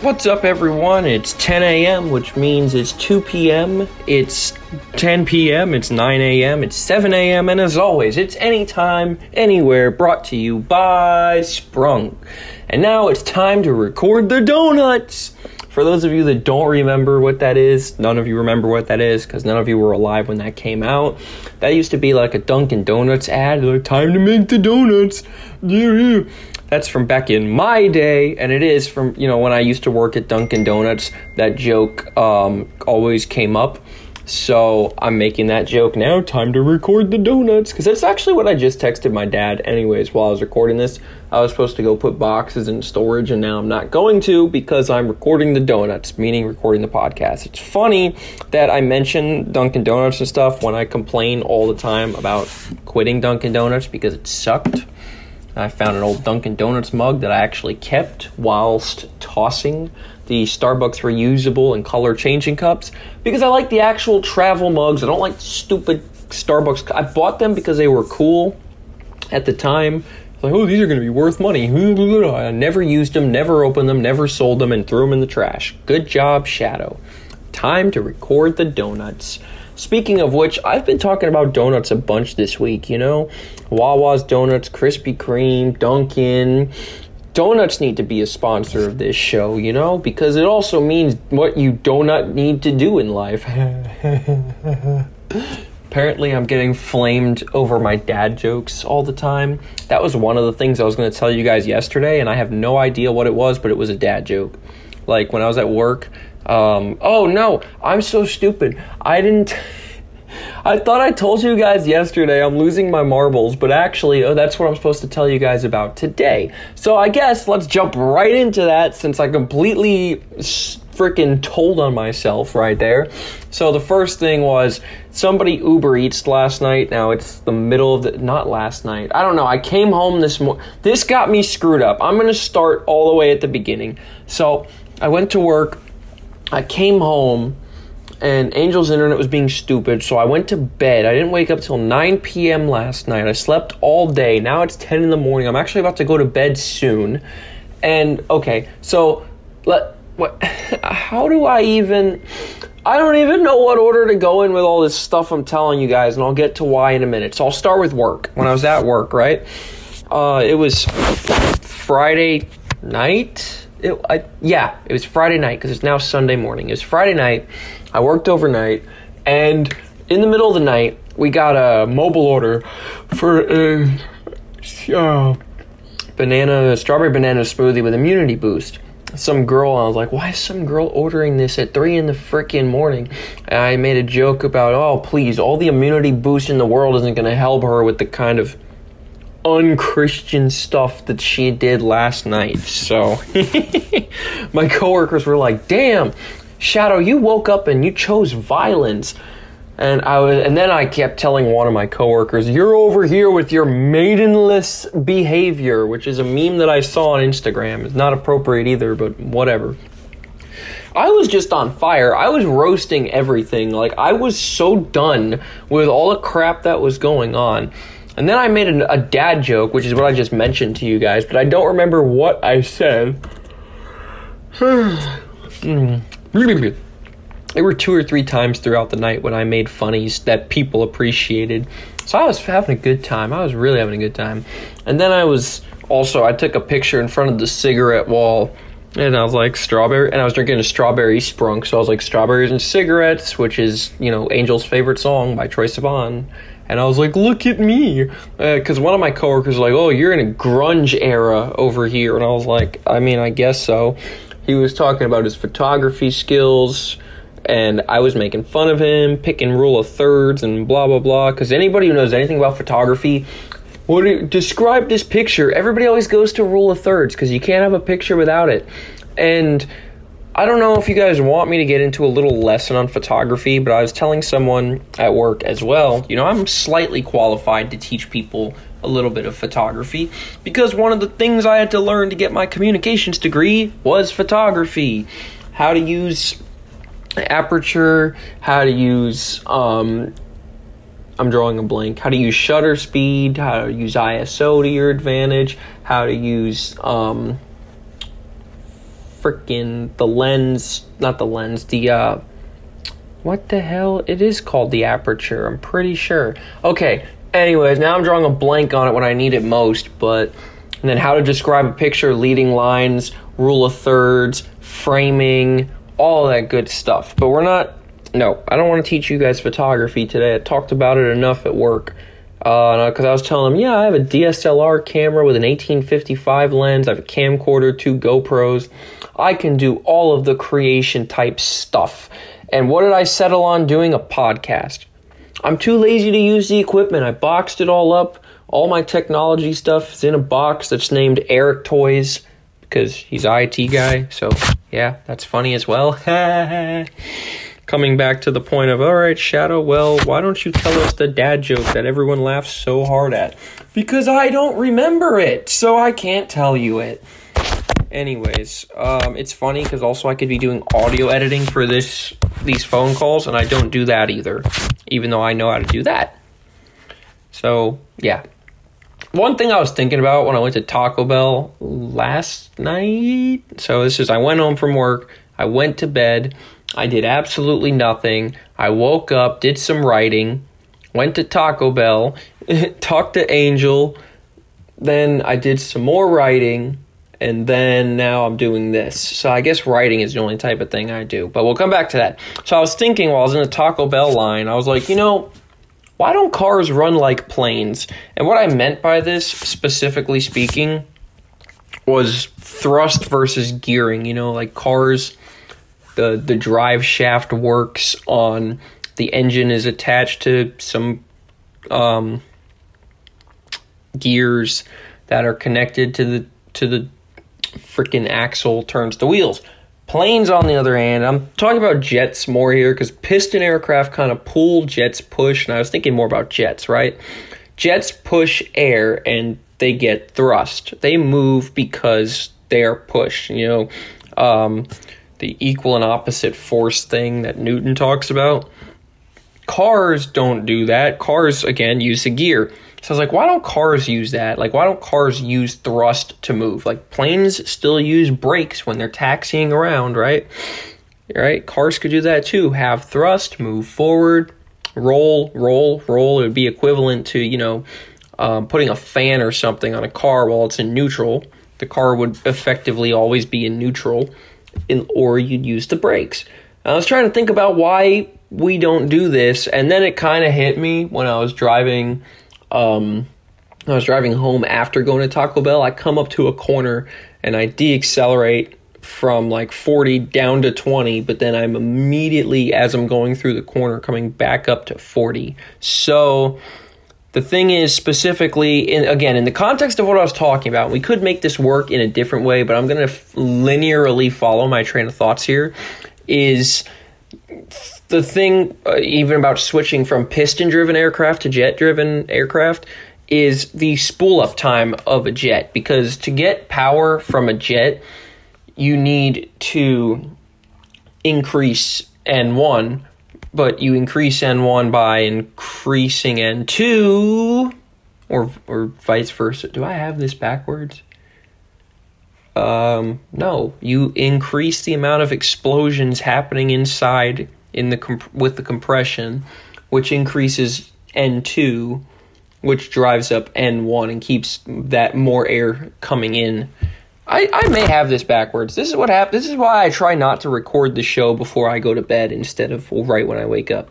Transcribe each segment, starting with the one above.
What's up, everyone? It's 10 a.m., which means it's 2 p.m., it's 10 p.m., it's 9 a.m., it's 7 a.m., and as always, it's anytime, anywhere, brought to you by Sprunk. And now it's time to record the donuts! For those of you that don't remember what that is, none of you remember what that is because none of you were alive when that came out. That used to be like a Dunkin' Donuts ad, like time to make the donuts. That's from back in my day, and it is from you know when I used to work at Dunkin' Donuts. That joke um, always came up, so I'm making that joke now. Time to record the donuts because that's actually what I just texted my dad. Anyways, while I was recording this, I was supposed to go put boxes in storage, and now I'm not going to because I'm recording the donuts, meaning recording the podcast. It's funny that I mention Dunkin' Donuts and stuff when I complain all the time about quitting Dunkin' Donuts because it sucked. I found an old Dunkin' Donuts mug that I actually kept whilst tossing the Starbucks reusable and color changing cups because I like the actual travel mugs. I don't like stupid Starbucks. I bought them because they were cool at the time. Like, oh, these are going to be worth money. I never used them, never opened them, never sold them, and threw them in the trash. Good job, Shadow. Time to record the donuts. Speaking of which, I've been talking about donuts a bunch this week, you know? Wawa's Donuts, Krispy Kreme, Dunkin'. Donuts need to be a sponsor of this show, you know? Because it also means what you do not need to do in life. Apparently, I'm getting flamed over my dad jokes all the time. That was one of the things I was going to tell you guys yesterday, and I have no idea what it was, but it was a dad joke. Like when I was at work, um, oh no, I'm so stupid. I didn't. I thought I told you guys yesterday I'm losing my marbles, but actually, oh, that's what I'm supposed to tell you guys about today. So I guess let's jump right into that since I completely freaking told on myself right there. So the first thing was somebody Uber Eats last night. Now it's the middle of the not last night. I don't know. I came home this morning. This got me screwed up. I'm going to start all the way at the beginning. So I went to work I came home and Angel's internet was being stupid, so I went to bed. I didn't wake up till 9 p.m. last night. I slept all day. Now it's 10 in the morning. I'm actually about to go to bed soon. And okay, so let what how do I even I don't even know what order to go in with all this stuff I'm telling you guys, and I'll get to why in a minute. So I'll start with work. When I was at work, right? Uh, it was Friday night it, I, yeah, it was Friday night because it's now Sunday morning. It was Friday night. I worked overnight, and in the middle of the night, we got a mobile order for a uh, banana, strawberry banana smoothie with immunity boost. Some girl, I was like, why is some girl ordering this at three in the freaking morning? And I made a joke about, oh, please, all the immunity boost in the world isn't going to help her with the kind of unchristian stuff that she did last night. So my coworkers were like, "Damn, Shadow, you woke up and you chose violence." And I was, and then I kept telling one of my coworkers, "You're over here with your maidenless behavior," which is a meme that I saw on Instagram. It's not appropriate either, but whatever. I was just on fire. I was roasting everything. Like I was so done with all the crap that was going on. And then I made a, a dad joke, which is what I just mentioned to you guys, but I don't remember what I said. there were two or three times throughout the night when I made funnies that people appreciated. So I was having a good time. I was really having a good time. And then I was also, I took a picture in front of the cigarette wall and I was like strawberry, and I was drinking a strawberry sprunk. So I was like strawberries and cigarettes, which is you know Angel's favorite song by Troye Sivan and I was like, "Look at me," because uh, one of my coworkers was like, "Oh, you're in a grunge era over here," and I was like, "I mean, I guess so." He was talking about his photography skills, and I was making fun of him, picking rule of thirds and blah blah blah. Because anybody who knows anything about photography what you, describe this picture? Everybody always goes to rule of thirds because you can't have a picture without it. And I don't know if you guys want me to get into a little lesson on photography, but I was telling someone at work as well. You know, I'm slightly qualified to teach people a little bit of photography because one of the things I had to learn to get my communications degree was photography. How to use aperture, how to use um, I'm drawing a blank. How to use shutter speed, how to use ISO to your advantage, how to use um, freaking the lens, not the lens, the uh what the hell? It is called the aperture. I'm pretty sure. Okay. Anyways, now I'm drawing a blank on it when I need it most, but and then how to describe a picture, leading lines, rule of thirds, framing, all that good stuff. But we're not no, I don't want to teach you guys photography today. I talked about it enough at work. Because uh, I was telling them, yeah, I have a DSLR camera with an 1855 lens. I have a camcorder, two GoPros. I can do all of the creation type stuff. And what did I settle on doing? A podcast. I'm too lazy to use the equipment. I boxed it all up. All my technology stuff is in a box that's named Eric Toys because he's IT guy. So, yeah, that's funny as well. Coming back to the point of, all right, Shadow, well, why don't you tell us the dad joke that everyone laughs so hard at? Because I don't remember it, so I can't tell you it. Anyways, um, it's funny because also I could be doing audio editing for this these phone calls, and I don't do that either, even though I know how to do that. So yeah, one thing I was thinking about when I went to Taco Bell last night. So this is I went home from work, I went to bed, I did absolutely nothing. I woke up, did some writing, went to Taco Bell, talked to Angel, then I did some more writing and then now I'm doing this. So I guess writing is the only type of thing I do. But we'll come back to that. So I was thinking while I was in the Taco Bell line, I was like, you know, why don't cars run like planes? And what I meant by this, specifically speaking, was thrust versus gearing. You know, like cars, the the drive shaft works on the engine is attached to some um, gears that are connected to the to the freaking axle turns the wheels. Planes, on the other hand, I'm talking about jets more here because piston aircraft kind of pull, jets push, and I was thinking more about jets, right? Jets push air and they get thrust. They move because they are pushed. You know, um, the equal and opposite force thing that Newton talks about. Cars don't do that. Cars, again, use a gear. So I was like, why don't cars use that? Like, why don't cars use thrust to move? Like, planes still use brakes when they're taxiing around, right? Right? Cars could do that too. Have thrust, move forward, roll, roll, roll. It would be equivalent to, you know, um, putting a fan or something on a car while it's in neutral. The car would effectively always be in neutral, in, or you'd use the brakes. I was trying to think about why we don't do this, and then it kind of hit me when I was driving um, I was driving home after going to Taco Bell. I come up to a corner and I deaccelerate from like 40 down to 20, but then I'm immediately, as I'm going through the corner, coming back up to 40. So the thing is, specifically, in, again, in the context of what I was talking about, we could make this work in a different way, but I'm going to f- linearly follow my train of thoughts here. Is the thing uh, even about switching from piston driven aircraft to jet driven aircraft is the spool up time of a jet because to get power from a jet you need to increase n1 but you increase n1 by increasing n2 or or vice versa. Do i have this backwards um, no you increase the amount of explosions happening inside in the comp- with the compression, which increases N2, which drives up N1 and keeps that more air coming in. I, I may have this backwards. This is what happens. This is why I try not to record the show before I go to bed instead of right when I wake up,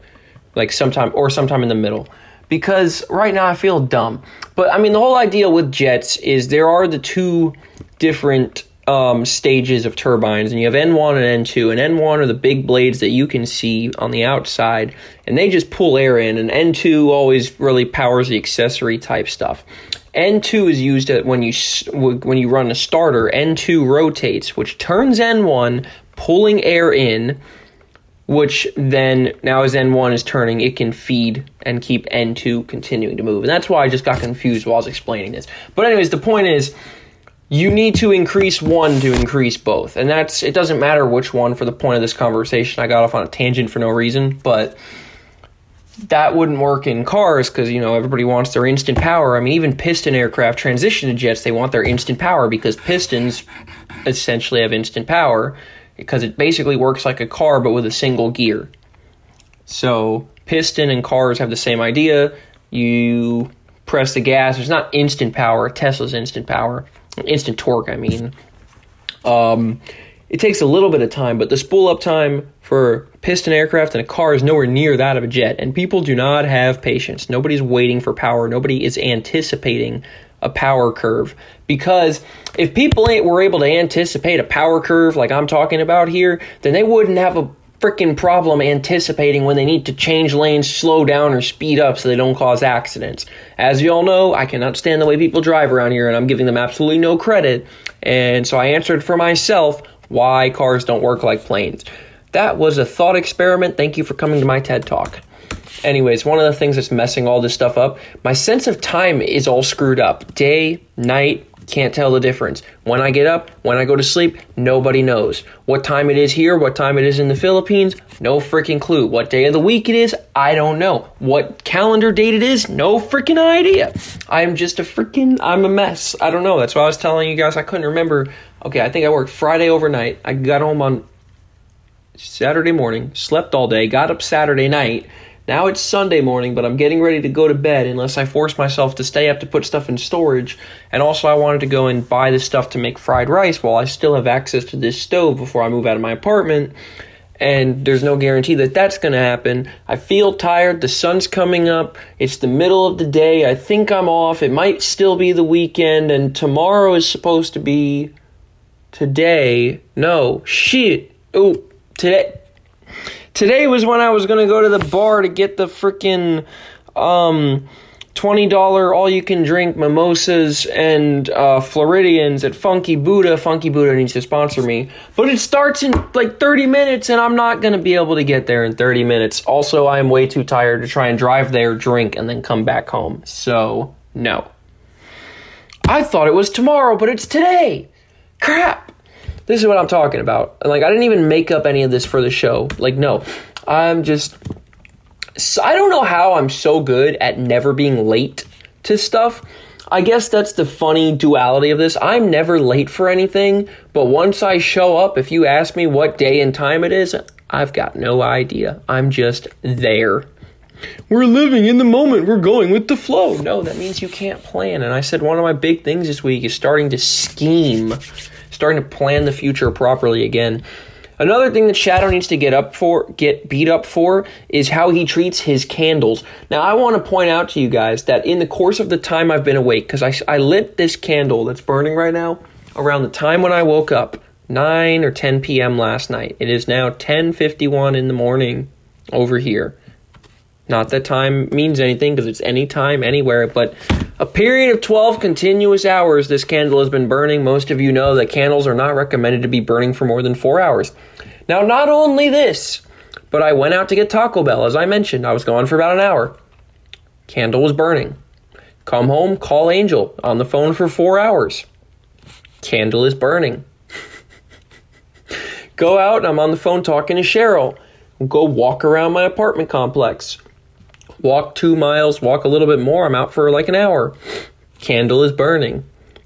like sometime or sometime in the middle. Because right now I feel dumb. But I mean, the whole idea with jets is there are the two different um, stages of turbines, and you have N1 and N2. And N1 are the big blades that you can see on the outside, and they just pull air in. And N2 always really powers the accessory type stuff. N2 is used when you when you run a starter. N2 rotates, which turns N1, pulling air in, which then now as N1 is turning, it can feed and keep N2 continuing to move. And that's why I just got confused while I was explaining this. But anyways, the point is you need to increase one to increase both. And that's it doesn't matter which one for the point of this conversation. I got off on a tangent for no reason, but that wouldn't work in cars because you know everybody wants their instant power. I mean, even piston aircraft transition to jets, they want their instant power because pistons essentially have instant power because it basically works like a car but with a single gear. So piston and cars have the same idea. You press the gas. There's not instant power. Tesla's instant power, instant torque. I mean, um, it takes a little bit of time, but the spool up time for piston aircraft and a car is nowhere near that of a jet. And people do not have patience. Nobody's waiting for power. Nobody is anticipating a power curve because if people ain't were able to anticipate a power curve like I'm talking about here, then they wouldn't have a freaking problem anticipating when they need to change lanes, slow down, or speed up so they don't cause accidents. As you all know, I cannot stand the way people drive around here, and I'm giving them absolutely no credit. And so I answered for myself why cars don't work like planes. That was a thought experiment. Thank you for coming to my TED Talk. Anyways, one of the things that's messing all this stuff up, my sense of time is all screwed up. Day, night, can't tell the difference. When I get up, when I go to sleep, nobody knows. What time it is here, what time it is in the Philippines, no freaking clue. What day of the week it is, I don't know. What calendar date it is, no freaking idea. I'm just a freaking, I'm a mess. I don't know. That's why I was telling you guys I couldn't remember. Okay, I think I worked Friday overnight. I got home on Saturday morning, slept all day, got up Saturday night now it's Sunday morning, but I'm getting ready to go to bed unless I force myself to stay up to put stuff in storage. And also, I wanted to go and buy the stuff to make fried rice while I still have access to this stove before I move out of my apartment. And there's no guarantee that that's going to happen. I feel tired. The sun's coming up. It's the middle of the day. I think I'm off. It might still be the weekend. And tomorrow is supposed to be today. No, shit. Oh, today Today was when I was going to go to the bar to get the freaking um, $20 all you can drink mimosas and uh, Floridians at Funky Buddha. Funky Buddha needs to sponsor me. But it starts in like 30 minutes and I'm not going to be able to get there in 30 minutes. Also, I am way too tired to try and drive there, drink, and then come back home. So, no. I thought it was tomorrow, but it's today. Crap. This is what I'm talking about. Like, I didn't even make up any of this for the show. Like, no. I'm just. So I don't know how I'm so good at never being late to stuff. I guess that's the funny duality of this. I'm never late for anything, but once I show up, if you ask me what day and time it is, I've got no idea. I'm just there. We're living in the moment. We're going with the flow. No, that means you can't plan. And I said one of my big things this week is starting to scheme starting to plan the future properly again. Another thing that Shadow needs to get up for, get beat up for, is how he treats his candles. Now, I want to point out to you guys that in the course of the time I've been awake, because I, I lit this candle that's burning right now around the time when I woke up, 9 or 10 p.m. last night. It is now 10:51 in the morning over here. Not that time means anything because it's any time, anywhere, but a period of 12 continuous hours this candle has been burning. Most of you know that candles are not recommended to be burning for more than four hours. Now, not only this, but I went out to get Taco Bell, as I mentioned. I was gone for about an hour. Candle was burning. Come home, call Angel on the phone for four hours. Candle is burning. Go out, I'm on the phone talking to Cheryl. Go walk around my apartment complex walk two miles, walk a little bit more. I'm out for like an hour. Candle is burning.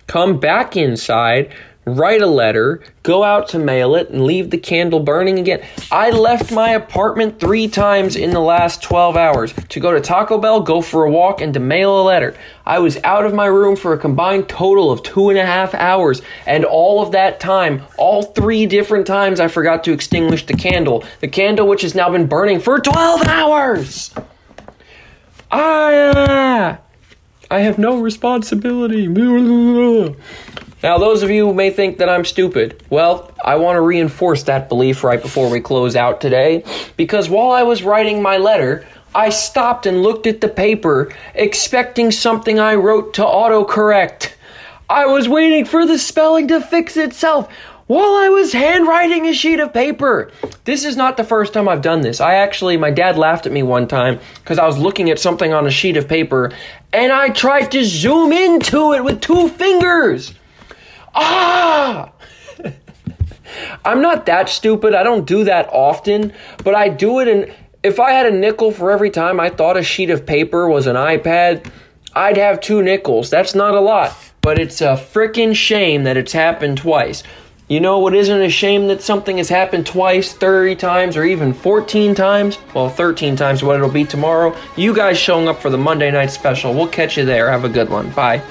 Come back inside, write a letter, go out to mail it, and leave the candle burning again. I left my apartment three times in the last 12 hours to go to Taco Bell, go for a walk, and to mail a letter. I was out of my room for a combined total of two and a half hours, and all of that time, all three different times, I forgot to extinguish the candle. The candle, which has now been burning for 12 hours! I, I have no responsibility. Now, those of you who may think that I'm stupid, well, I want to reinforce that belief right before we close out today, because while I was writing my letter, I stopped and looked at the paper, expecting something I wrote to autocorrect. I was waiting for the spelling to fix itself while I was handwriting a sheet of paper. This is not the first time I've done this. I actually, my dad laughed at me one time because I was looking at something on a sheet of paper and I tried to zoom into it with two fingers. Ah! I'm not that stupid. I don't do that often, but I do it and if I had a nickel for every time I thought a sheet of paper was an iPad, I'd have two nickels. That's not a lot, but it's a freaking shame that it's happened twice. You know what isn't a shame that something has happened twice, 30 times, or even 14 times? Well, 13 times what it'll be tomorrow. You guys showing up for the Monday night special. We'll catch you there. Have a good one. Bye.